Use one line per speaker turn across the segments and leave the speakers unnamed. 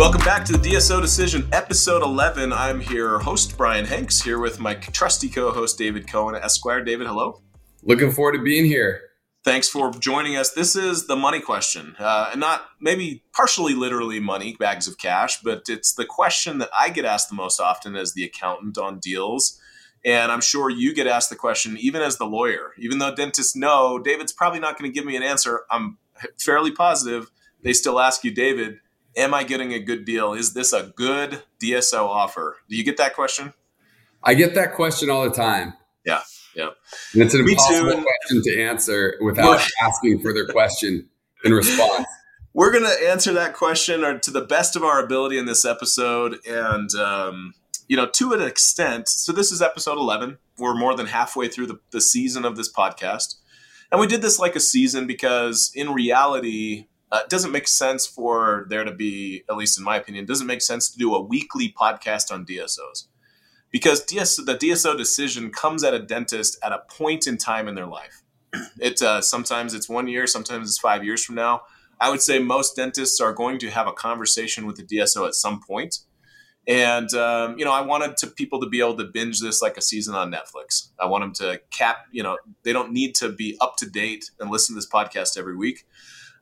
Welcome back to the DSO Decision, episode 11. I'm here, host Brian Hanks, here with my trusty co host David Cohen, Esquire. David, hello.
Looking forward to being here.
Thanks for joining us. This is the money question, uh, and not maybe partially literally money, bags of cash, but it's the question that I get asked the most often as the accountant on deals. And I'm sure you get asked the question even as the lawyer. Even though dentists know David's probably not going to give me an answer, I'm fairly positive they still ask you, David, am I getting a good deal? Is this a good DSO offer? Do you get that question?
I get that question all the time.
Yeah. Yeah.
And it's an Me impossible too. question to answer without asking further question in response.
We're going to answer that question or to the best of our ability in this episode. And, um, you know, to an extent, so this is episode 11. We're more than halfway through the, the season of this podcast. And we did this like a season because in reality, uh, it doesn't make sense for there to be, at least in my opinion, doesn't make sense to do a weekly podcast on DSOs because DS, the DSO decision comes at a dentist at a point in time in their life. It uh, sometimes it's one year, sometimes it's five years from now. I would say most dentists are going to have a conversation with the DSO at some point. And um, you know, I wanted to people to be able to binge this like a season on Netflix. I want them to cap. You know, they don't need to be up to date and listen to this podcast every week.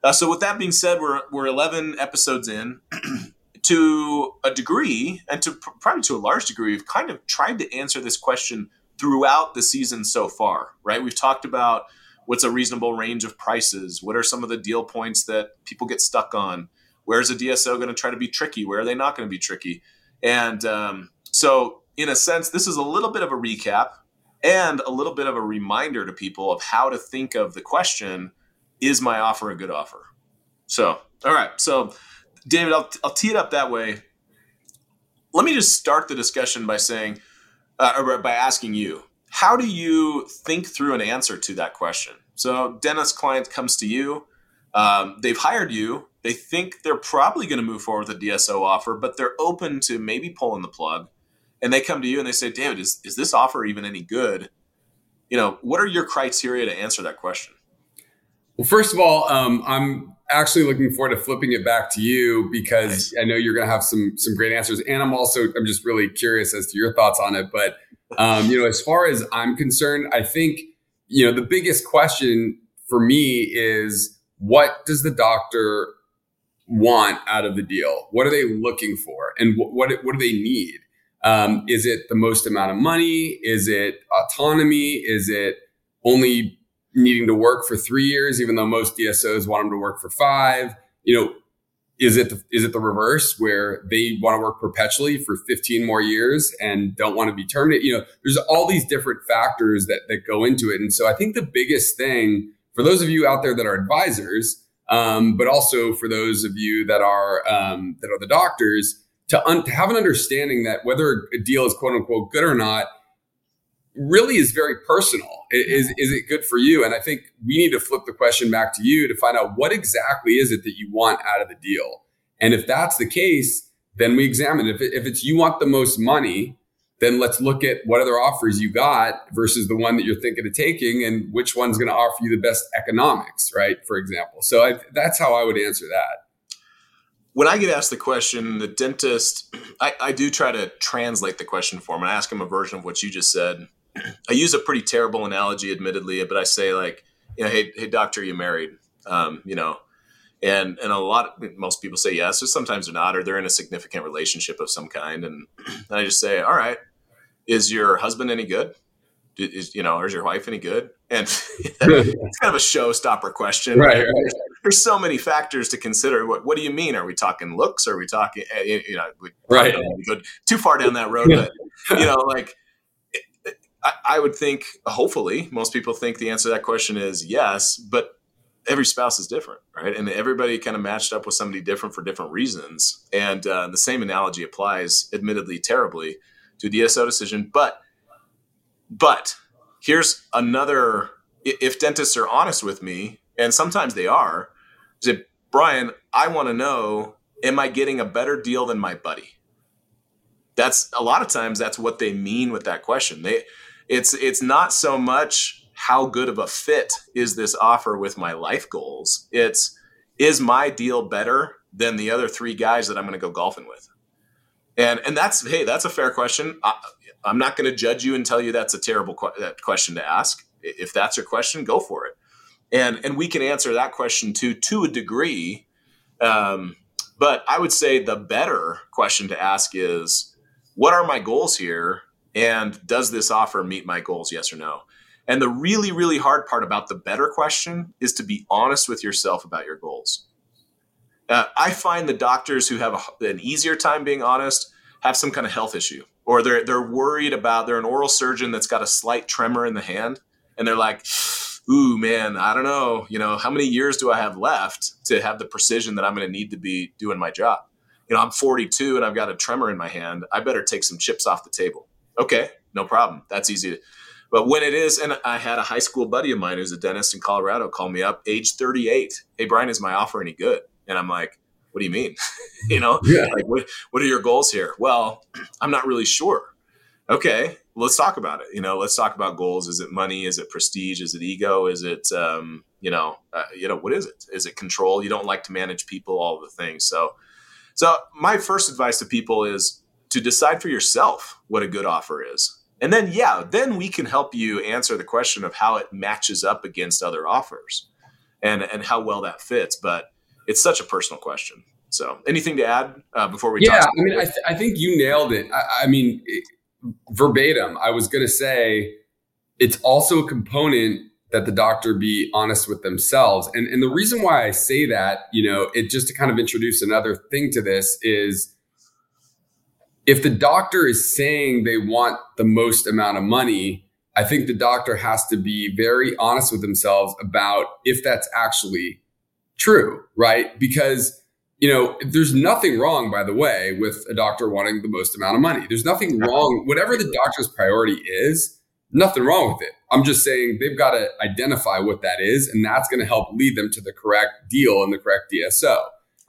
Uh, so, with that being said, we're we're 11 episodes in. to a degree, and to probably to a large degree, we've kind of tried to answer this question throughout the season so far, right? We've talked about what's a reasonable range of prices, what are some of the deal points that people get stuck on, where's a DSO going to try to be tricky, where are they not going to be tricky, and um, so in a sense, this is a little bit of a recap and a little bit of a reminder to people of how to think of the question: Is my offer a good offer? So, all right, so David, I'll, I'll tee it up that way. Let me just start the discussion by saying, uh, or by asking you, how do you think through an answer to that question? So, Dennis' client comes to you, um, they've hired you, they think they're probably going to move forward with a DSO offer, but they're open to maybe pulling the plug. And they come to you and they say, David, is, is this offer even any good? You know, what are your criteria to answer that question?
Well, first of all, um, I'm actually looking forward to flipping it back to you because nice. I know you're going to have some some great answers, and I'm also I'm just really curious as to your thoughts on it. But um, you know, as far as I'm concerned, I think you know the biggest question for me is what does the doctor want out of the deal? What are they looking for, and what what, what do they need? Um, is it the most amount of money? Is it autonomy? Is it only needing to work for three years, even though most DSOs want them to work for five. You know, is it the, is it the reverse where they want to work perpetually for 15 more years and don't want to be terminated? You know, there's all these different factors that that go into it, and so I think the biggest thing for those of you out there that are advisors, um, but also for those of you that are um, that are the doctors, to, un- to have an understanding that whether a deal is quote unquote good or not really is very personal. Is, is it good for you? And I think we need to flip the question back to you to find out what exactly is it that you want out of the deal. And if that's the case, then we examine If, it, if it's you want the most money, then let's look at what other offers you got versus the one that you're thinking of taking and which one's going to offer you the best economics, right? For example. So I, that's how I would answer that
when I get asked the question, the dentist, I, I, do try to translate the question for him and ask him a version of what you just said. I use a pretty terrible analogy, admittedly, but I say like, you know, hey, hey, doctor, you married? Um, you know, and and a lot, of, most people say yes, or sometimes they're not, or they're in a significant relationship of some kind, and, and I just say, all right, is your husband any good? Is you know, or is your wife any good? And it's kind of a showstopper question.
Right, right.
There's, there's, so many factors to consider. What What do you mean? Are we talking looks? Are we talking? Eh, you know, we
right.
Don't go too far down that road, but you know, like I, would think, hopefully, most people think the answer to that question is yes, but every spouse is different, right? And everybody kind of matched up with somebody different for different reasons. And uh, the same analogy applies, admittedly, terribly to a DSO decision. But, but here's another: if dentists are honest with me, and sometimes they are, say, Brian, I want to know, am I getting a better deal than my buddy? That's a lot of times that's what they mean with that question. They it's it's not so much how good of a fit is this offer with my life goals. It's is my deal better than the other three guys that I'm going to go golfing with? And and that's hey, that's a fair question. I, am not going to judge you and tell you that's a terrible qu- question to ask. If that's your question, go for it. And and we can answer that question too to a degree. Um, but I would say the better question to ask is, what are my goals here? And does this offer meet my goals? Yes or no? And the really, really hard part about the better question is to be honest with yourself about your goals. Uh, I find the doctors who have a, an easier time being honest have some kind of health issue, or they're they're worried about they're an oral surgeon that's got a slight tremor in the hand, and they're like, "Ooh, man, I don't know. You know, how many years do I have left to have the precision that I'm going to need to be doing my job? You know, I'm 42 and I've got a tremor in my hand. I better take some chips off the table. Okay, no problem. That's easy. To, but when it is, and I had a high school buddy of mine who's a dentist in Colorado call me up, age 38. Hey, Brian, is my offer any good? And I'm like, what do you mean? you know, yeah. like what, what are your goals here? Well, I'm not really sure. Okay, let's talk about it. You know, let's talk about goals. Is it money? Is it prestige? Is it ego? Is it, um, you know, uh, you know, what is it? Is it control? You don't like to manage people, all the things. So, so my first advice to people is to decide for yourself what a good offer is. And then, yeah, then we can help you answer the question of how it matches up against other offers and, and how well that fits. But it's such a personal question. So, anything to add uh, before we?
Yeah, I mean, I, th- I, think you nailed it. I, I mean, it, verbatim. I was going to say it's also a component that the doctor be honest with themselves, and and the reason why I say that, you know, it just to kind of introduce another thing to this is if the doctor is saying they want the most amount of money. I think the doctor has to be very honest with themselves about if that's actually true, right? Because you know, there's nothing wrong, by the way, with a doctor wanting the most amount of money. There's nothing wrong, whatever the doctor's priority is, nothing wrong with it. I'm just saying they've got to identify what that is, and that's going to help lead them to the correct deal and the correct DSO.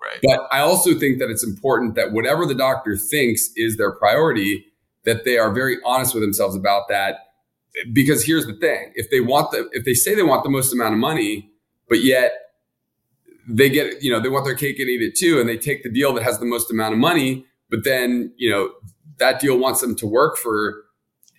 Right. But I also think that it's important that whatever the doctor thinks is their priority, that they are very honest with themselves about that. Because here's the thing: if they want the, if they say they want the most amount of money, but yet they get, you know, they want their cake and eat it too. And they take the deal that has the most amount of money, but then, you know, that deal wants them to work for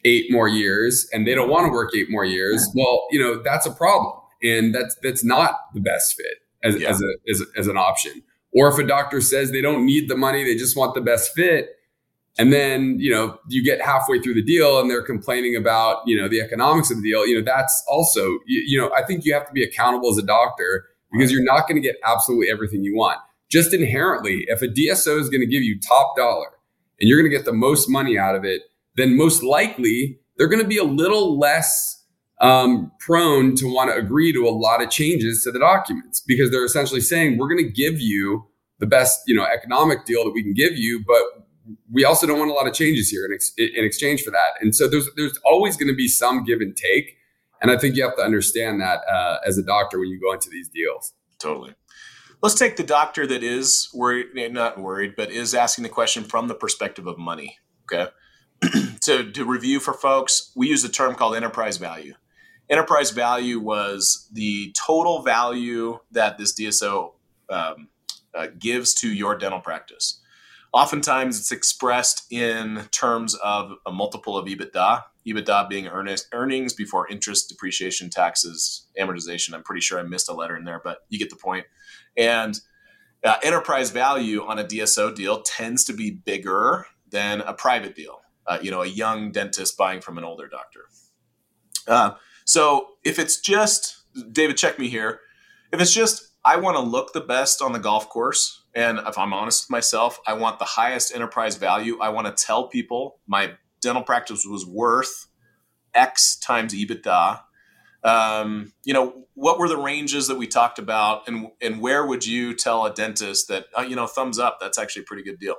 eight more years and they don't want to work eight more years. Well, you know, that's a problem. And that's, that's not the best fit as, yeah. as, a, as, as an option. Or if a doctor says they don't need the money, they just want the best fit. And then, you know, you get halfway through the deal and they're complaining about, you know, the economics of the deal. You know, that's also, you, you know, I think you have to be accountable as a doctor because you're not going to get absolutely everything you want. Just inherently, if a DSO is going to give you top dollar and you're going to get the most money out of it, then most likely they're going to be a little less um, prone to want to agree to a lot of changes to the documents because they're essentially saying we're going to give you the best you know economic deal that we can give you, but we also don't want a lot of changes here in, ex- in exchange for that. And so there's there's always going to be some give and take. And I think you have to understand that uh, as a doctor when you go into these deals.
Totally. Let's take the doctor that is worried, not worried, but is asking the question from the perspective of money. Okay. so to review for folks, we use a term called enterprise value. Enterprise value was the total value that this DSO um, uh, gives to your dental practice. Oftentimes, it's expressed in terms of a multiple of EBITDA. EBITDA being earnest, earnings before interest, depreciation, taxes, amortization. I'm pretty sure I missed a letter in there, but you get the point. And uh, enterprise value on a DSO deal tends to be bigger than a private deal. Uh, you know, a young dentist buying from an older doctor. Uh, so if it's just David, check me here. If it's just I want to look the best on the golf course, and if I'm honest with myself, I want the highest enterprise value. I want to tell people my dental practice was worth X times EBITDA. Um, you know, what were the ranges that we talked about, and and where would you tell a dentist that uh, you know thumbs up? That's actually a pretty good deal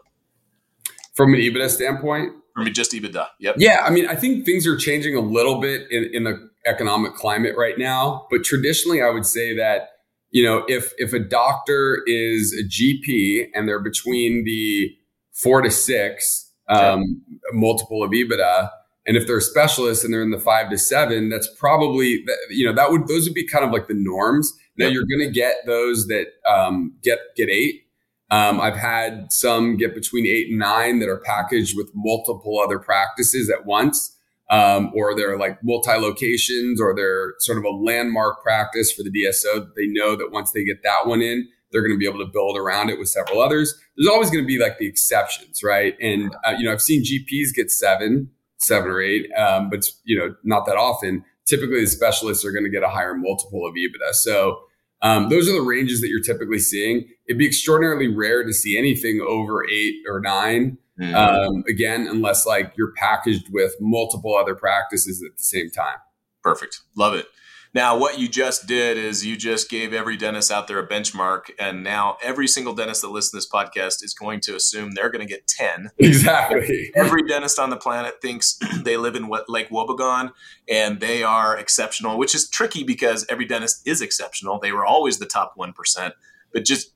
from an EBITDA standpoint.
From just EBITDA, yep.
Yeah, I mean, I think things are changing a little bit in, in the economic climate right now, but traditionally, I would say that you know if if a doctor is a GP and they're between the four to six um, multiple of EBITDA. And if they're a specialist and they're in the five to seven, that's probably you know that would those would be kind of like the norms. Now yep. you're going to get those that um, get get eight, Um, I've had some get between eight and nine that are packaged with multiple other practices at once, um, or they're like multi locations, or they're sort of a landmark practice for the DSO. They know that once they get that one in, they're going to be able to build around it with several others. There's always going to be like the exceptions, right? And uh, you know, I've seen GPs get seven, seven or eight, um, but you know, not that often. Typically, the specialists are going to get a higher multiple of EBITDA. So um, those are the ranges that you're typically seeing. It'd be extraordinarily rare to see anything over eight or 9 mm-hmm. um, again, unless like you're packaged with multiple other practices at the same time.
Perfect. Love it. Now, what you just did is you just gave every dentist out there a benchmark, and now every single dentist that listens to this podcast is going to assume they're going to get 10.
Exactly.
every dentist on the planet thinks they live in Lake Wobegon and they are exceptional, which is tricky because every dentist is exceptional. They were always the top 1%. But just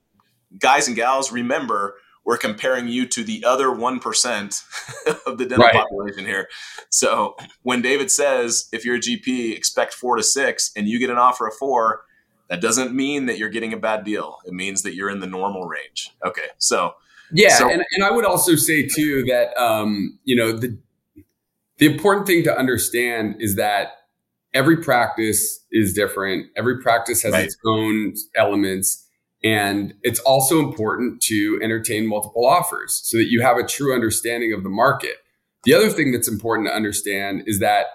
guys and gals, remember we're comparing you to the other 1% of the dental right. population here. So when David says, if you're a GP, expect four to six, and you get an offer of four, that doesn't mean that you're getting a bad deal. It means that you're in the normal range. Okay. So,
yeah. So, and, and I would also say, too, that, um, you know, the, the important thing to understand is that every practice is different. Every practice has right. its own elements and it's also important to entertain multiple offers so that you have a true understanding of the market. The other thing that's important to understand is that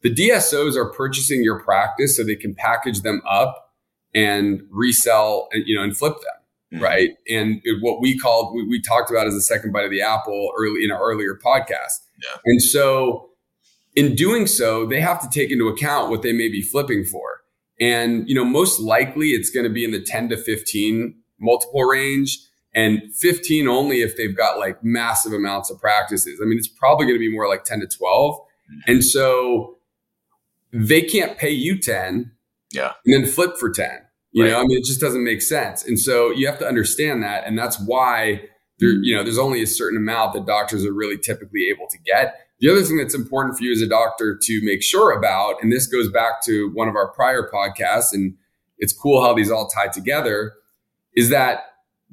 the DSOs are purchasing your practice so they can package them up and resell and you know and flip them, mm-hmm. right? And what we called we, we, talked about as a second bite of the apple early in our earlier podcast. Yeah. And so in doing so, they have to take into account what they may be flipping for. And, you know, most likely it's going to be in the 10 to 15 multiple range and 15 only if they've got like massive amounts of practices. I mean, it's probably going to be more like 10 to 12. Mm-hmm. And so they can't pay you 10
yeah.
and then flip for 10. You right. know, I mean, it just doesn't make sense. And so you have to understand that. And that's why there, you know, there's only a certain amount that doctors are really typically able to get. The other thing that's important for you as a doctor to make sure about, and this goes back to one of our prior podcasts, and it's cool how these all tie together, is that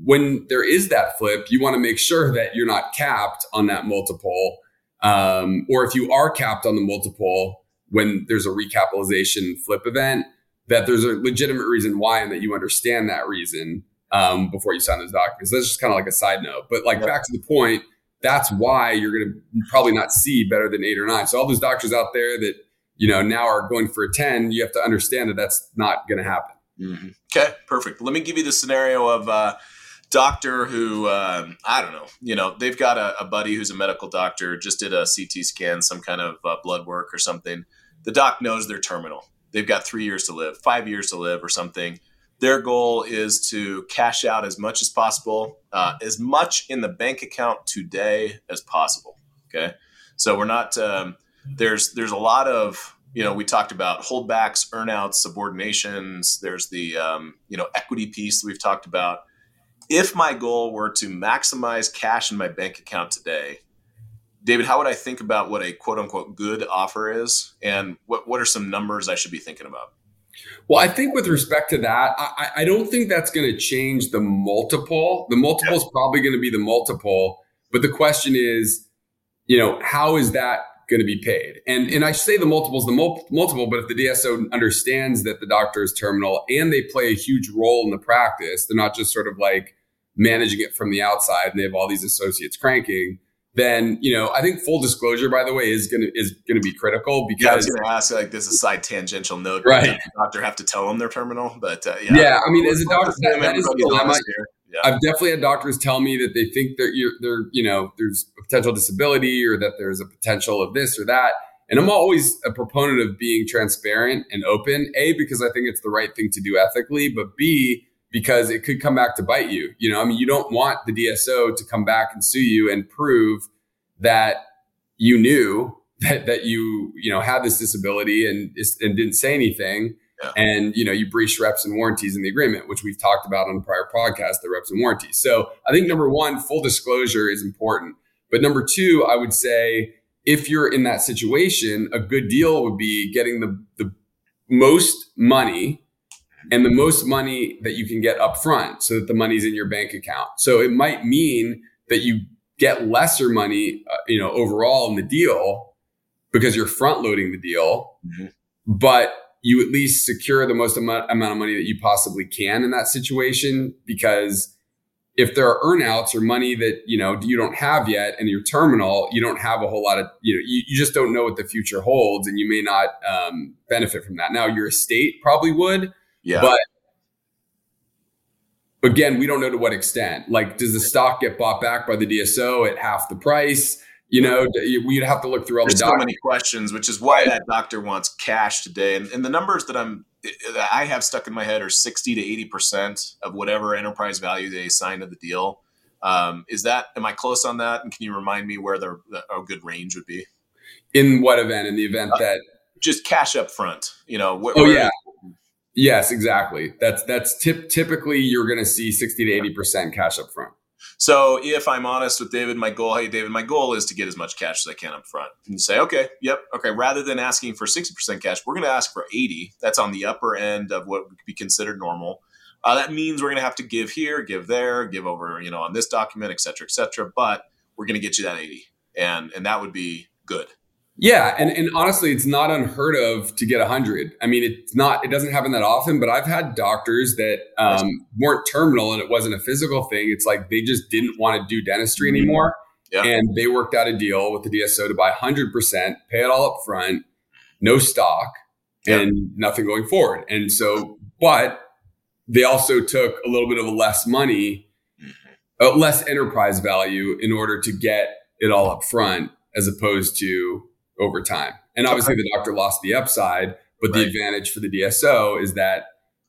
when there is that flip, you want to make sure that you're not capped on that multiple. Um, or if you are capped on the multiple when there's a recapitalization flip event, that there's a legitimate reason why and that you understand that reason um, before you sign those documents. That's just kind of like a side note. But like back to the point, that's why you're going to probably not see better than eight or nine. So all those doctors out there that you know now are going for a ten, you have to understand that that's not going to happen.
Mm-hmm. Okay, perfect. Let me give you the scenario of a uh, doctor who um, I don't know. You know, they've got a, a, buddy who's a medical doctor, just did a CT scan, some kind of uh, blood work or something. The doc knows they're terminal. They've got three years to live, five years to live, or something their goal is to cash out as much as possible, uh, as much in the bank account today as possible. Okay, so we're not um, there's there's a lot of you know we talked about holdbacks, earnouts, subordinations. There's the um, you know equity piece that we've talked about. If my goal were to maximize cash in my bank account today, David, how would I think about what a quote unquote good offer is, and what what are some numbers I should be thinking about?
Well, I think with respect to that, I, I don't think that's going to change the multiple. The multiple is probably going to be the multiple, but the question is, you know, how is that going to be paid? And and I say the multiple is the mul- multiple, but if the DSO understands that the doctor is terminal and they play a huge role in the practice, they're not just sort of like managing it from the outside and they have all these associates cranking then you know I think full disclosure, by the way, is gonna is gonna be critical because yeah, I was
gonna ask like this is a side tangential note.
Right,
the doctor have to tell them they're terminal, but uh, yeah,
yeah. I mean, as a doctor, that, that is a dilemma. Yeah. I've definitely had doctors tell me that they think that you're, they're, you know, there's a potential disability or that there's a potential of this or that. And I'm always a proponent of being transparent and open. A, because I think it's the right thing to do ethically, but B, because it could come back to bite you. You know, I mean, you don't want the DSO to come back and sue you and prove that you knew that, that you, you know, had this disability and, and didn't say anything. Yeah. And, you know, you breached reps and warranties in the agreement, which we've talked about on prior podcast, the reps and warranties. So I think number one, full disclosure is important. But number two, I would say if you're in that situation, a good deal would be getting the, the most money and the most money that you can get up front so that the money's in your bank account. So it might mean that you get lesser money, uh, you know, overall in the deal because you're front loading the deal, mm-hmm. but you at least secure the most amount, amount of money that you possibly can in that situation because if there are earnouts or money that you know you don't have yet and you're terminal you don't have a whole lot of you know you, you just don't know what the future holds and you may not um, benefit from that now your estate probably would yeah. But again we don't know to what extent. Like does the stock get bought back by the dso at half the price? You know we'd have to look through all
There's
the
so many questions which is why that doctor wants cash today. And, and the numbers that i'm that i have stuck in my head are 60 to 80 percent of whatever enterprise value they assign to the deal. Um, is that am i close on that? And can you remind me where the, the a good range would be?
In what event? In the event uh, that
just cash up front you know
wh- oh yeah yes exactly that's that's tip, typically you're going to see 60 to 80 percent cash up front
so if I'm honest with David, my goal, hey David, my goal is to get as much cash as I can up front. And you say, okay, yep, okay. Rather than asking for 60% cash, we're going to ask for 80. That's on the upper end of what would be considered normal. Uh, that means we're going to have to give here, give there, give over, you know, on this document, et cetera, et cetera. But we're going to get you that 80, and and that would be good.
Yeah, and, and honestly, it's not unheard of to get 100. I mean, it's not, it doesn't happen that often, but I've had doctors that um, weren't terminal and it wasn't a physical thing. It's like they just didn't want to do dentistry mm-hmm. anymore. Yeah. And they worked out a deal with the DSO to buy 100%, pay it all up front, no stock, yeah. and nothing going forward. And so, but they also took a little bit of less money, uh, less enterprise value in order to get it all up front as opposed to over time. And obviously, the doctor lost the upside, but right. the advantage for the DSO is that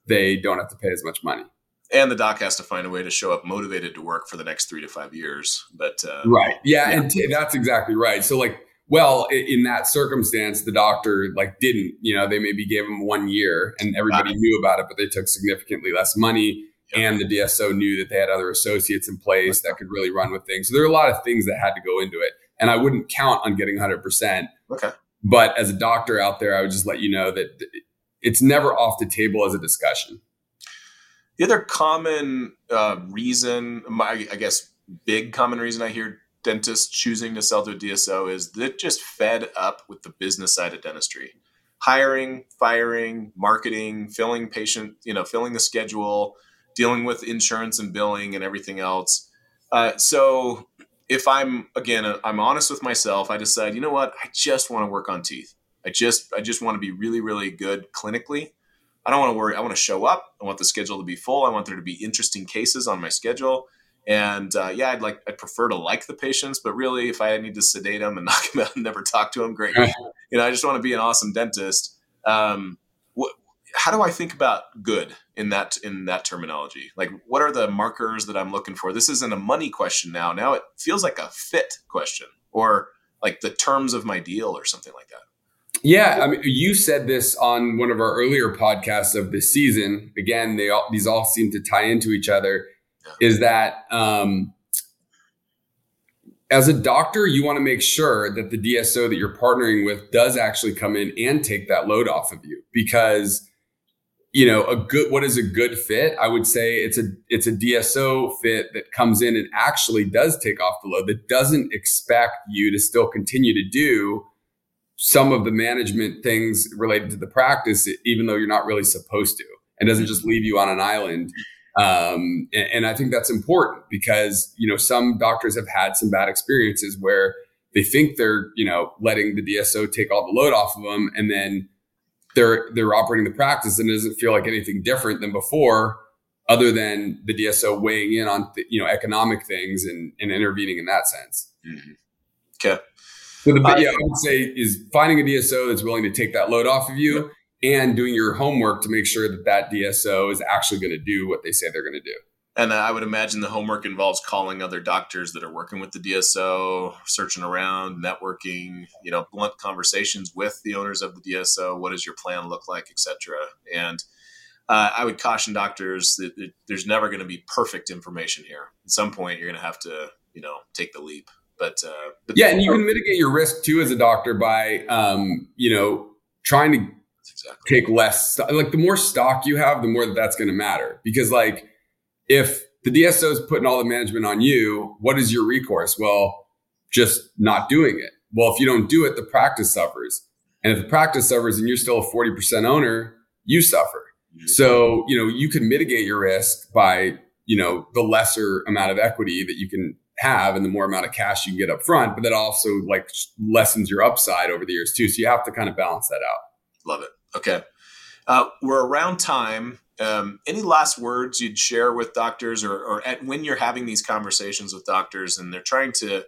they don't have to pay as much money.
And the doc has to find a way to show up motivated to work for the next three to five years. But uh,
right, yeah, yeah. and t- that's exactly right. So like, well, in that circumstance, the doctor like didn't, you know, they maybe gave him one year, and everybody knew about it, but they took significantly less money. And the DSO knew that they had other associates in place that could really run with things. So there are a lot of things that had to go into it and I wouldn't count on getting 100%.
Okay.
But as a doctor out there, I would just let you know that it's never off the table as a discussion.
The other common uh, reason, my, I guess, big common reason I hear dentists choosing to sell to a DSO is they're just fed up with the business side of dentistry. Hiring, firing, marketing, filling patient, you know, filling the schedule, dealing with insurance and billing and everything else. Uh, so if I'm again, uh, I'm honest with myself, I decide, you know what, I just want to work on teeth. I just, I just want to be really, really good clinically. I don't want to worry. I want to show up. I want the schedule to be full. I want there to be interesting cases on my schedule. And uh, yeah, I'd like, I'd prefer to like the patients, but really, if I need to sedate them and knock them out and never talk to them, great. you know, I just want to be an awesome dentist. Um, how do I think about good in that in that terminology? Like, what are the markers that I'm looking for? This isn't a money question now. Now it feels like a fit question, or like the terms of my deal, or something like that.
Yeah, I mean, you said this on one of our earlier podcasts of this season. Again, they all these all seem to tie into each other. Yeah. Is that um, as a doctor, you want to make sure that the DSO that you're partnering with does actually come in and take that load off of you because you know, a good, what is a good fit? I would say it's a, it's a DSO fit that comes in and actually does take off the load that doesn't expect you to still continue to do some of the management things related to the practice, even though you're not really supposed to and doesn't just leave you on an island. Um, and, and I think that's important because, you know, some doctors have had some bad experiences where they think they're, you know, letting the DSO take all the load off of them and then they're they're operating the practice and it doesn't feel like anything different than before other than the DSO weighing in on you know economic things and, and intervening in that sense.
Mm-hmm. Okay.
So the uh, yeah, I would say is finding a DSO that's willing to take that load off of you and doing your homework to make sure that that DSO is actually going to do what they say they're going to do.
And I would imagine the homework involves calling other doctors that are working with the DSO, searching around, networking, you know, blunt conversations with the owners of the DSO. What does your plan look like, etc. And uh, I would caution doctors that, that there's never going to be perfect information here. At some point, you're going to have to, you know, take the leap. But, uh, but
yeah, and you can mitigate your risk too as a doctor by, um, you know, trying to exactly. take less. Like the more stock you have, the more that that's going to matter. Because like if the DSO is putting all the management on you, what is your recourse? Well, just not doing it. Well, if you don't do it, the practice suffers. And if the practice suffers and you're still a 40% owner, you suffer. Mm-hmm. So, you know, you can mitigate your risk by, you know, the lesser amount of equity that you can have and the more amount of cash you can get up front, but that also like lessens your upside over the years too. So you have to kind of balance that out.
Love it. Okay. Uh, we're around time. Um, any last words you'd share with doctors or, or at, when you're having these conversations with doctors and they're trying to,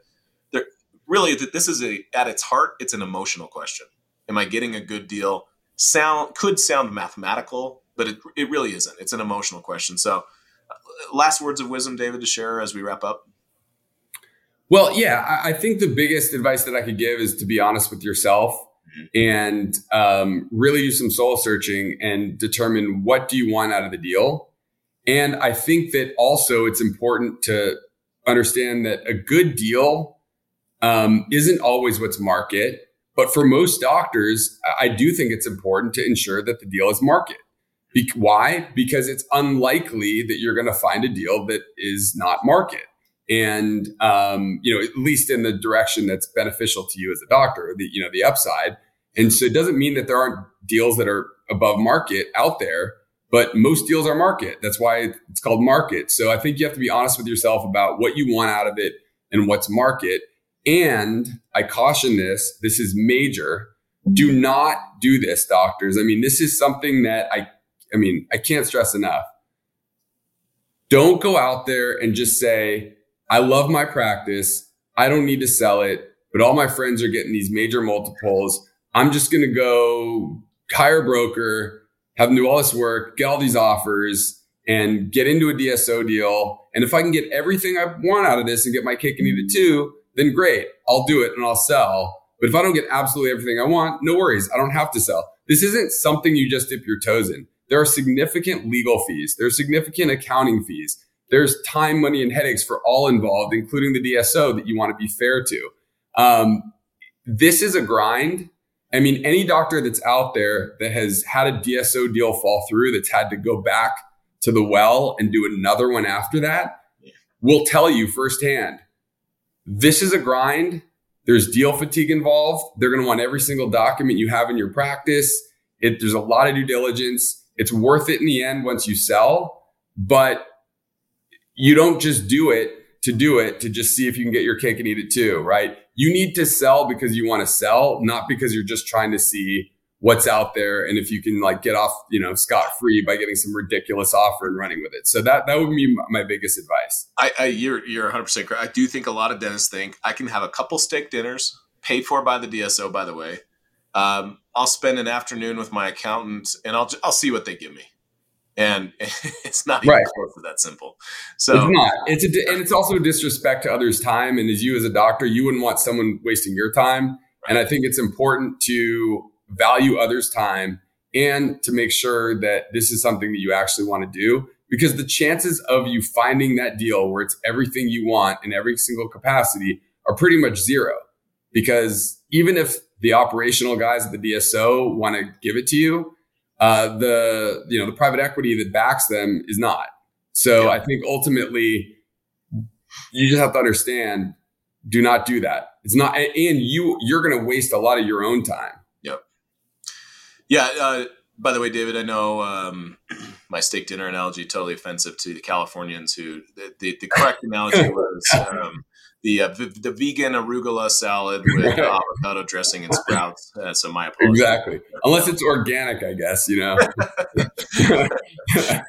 they're really, this is a, at its heart, it's an emotional question. Am I getting a good deal? Sound could sound mathematical, but it, it really isn't. It's an emotional question. So uh, last words of wisdom, David, to share as we wrap up.
Well, yeah, I think the biggest advice that I could give is to be honest with yourself. And um, really do some soul searching and determine what do you want out of the deal. And I think that also it's important to understand that a good deal um, isn't always what's market. But for most doctors, I do think it's important to ensure that the deal is market. Be- why? Because it's unlikely that you're going to find a deal that is not market and um, you know at least in the direction that's beneficial to you as a doctor the you know the upside and so it doesn't mean that there aren't deals that are above market out there but most deals are market. That's why it's called market. So i think you have to be honest with yourself about what you want out of it and what's market. And i caution this this is major. Do not do this doctors. I mean this is something that i i mean i can't stress enough. Don't go out there and just say I love my practice. I don't need to sell it, but all my friends are getting these major multiples. I'm just going to go hire a broker, have them do all this work, get all these offers, and get into a DSO deal. And if I can get everything I want out of this and get my cake and eat it too, then great. I'll do it and I'll sell. But if I don't get absolutely everything I want, no worries. I don't have to sell. This isn't something you just dip your toes in. There are significant legal fees. There are significant accounting fees there's time, money, and headaches for all involved, including the DSO that you want to be fair to. Um, this is a grind. I mean, any doctor that's out there that has had a DSO deal fall through, that's had to go back to the well and do another one after that, will tell you firsthand this is a grind. There's deal fatigue involved. They're going to want every single document you have in your practice. It, there's a lot of due diligence. It's worth it in the end once you sell, but you don't just do it to do it to just see if you can get your cake and eat it too, right? You need to sell because you want to sell, not because you're just trying to see what's out there and if you can like get off, you know, scot free by getting some ridiculous offer and running with it. So that that would be my biggest advice.
I, I you're you're 100 percent correct. I do think a lot of dentists think I can have a couple steak dinners paid for by the DSO. By the way, um, I'll spend an afternoon with my accountant and I'll I'll see what they give me and it's not even right. close to that simple. So
it's not. It's a, and it's also a disrespect to others' time. And as you as a doctor, you wouldn't want someone wasting your time. Right. And I think it's important to value others' time and to make sure that this is something that you actually want to do. Because the chances of you finding that deal where it's everything you want in every single capacity are pretty much zero. Because even if the operational guys at the DSO want to give it to you, uh, the you know the private equity that backs them is not. So yeah. I think ultimately you just have to understand do not do that. It's not and you you're going to waste a lot of your own time.
Yep. Yeah, uh, by the way, David, I know um, my steak dinner analogy totally offensive to the Californians who the, the, the correct analogy was um, the uh, v- the vegan arugula salad with avocado dressing and sprouts. Uh, so my apologies.
Exactly. Unless it's organic, I guess, you know.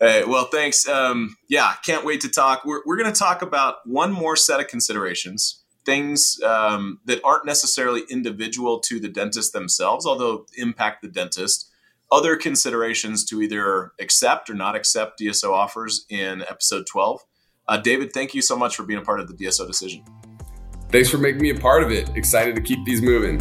hey, well, thanks. Um, yeah, can't wait to talk. We're, we're going to talk about one more set of considerations, things um, that aren't necessarily individual to the dentist themselves, although impact the dentist. Other considerations to either accept or not accept DSO offers in episode 12. Uh, David, thank you so much for being a part of the DSO decision.
Thanks for making me a part of it. Excited to keep these moving.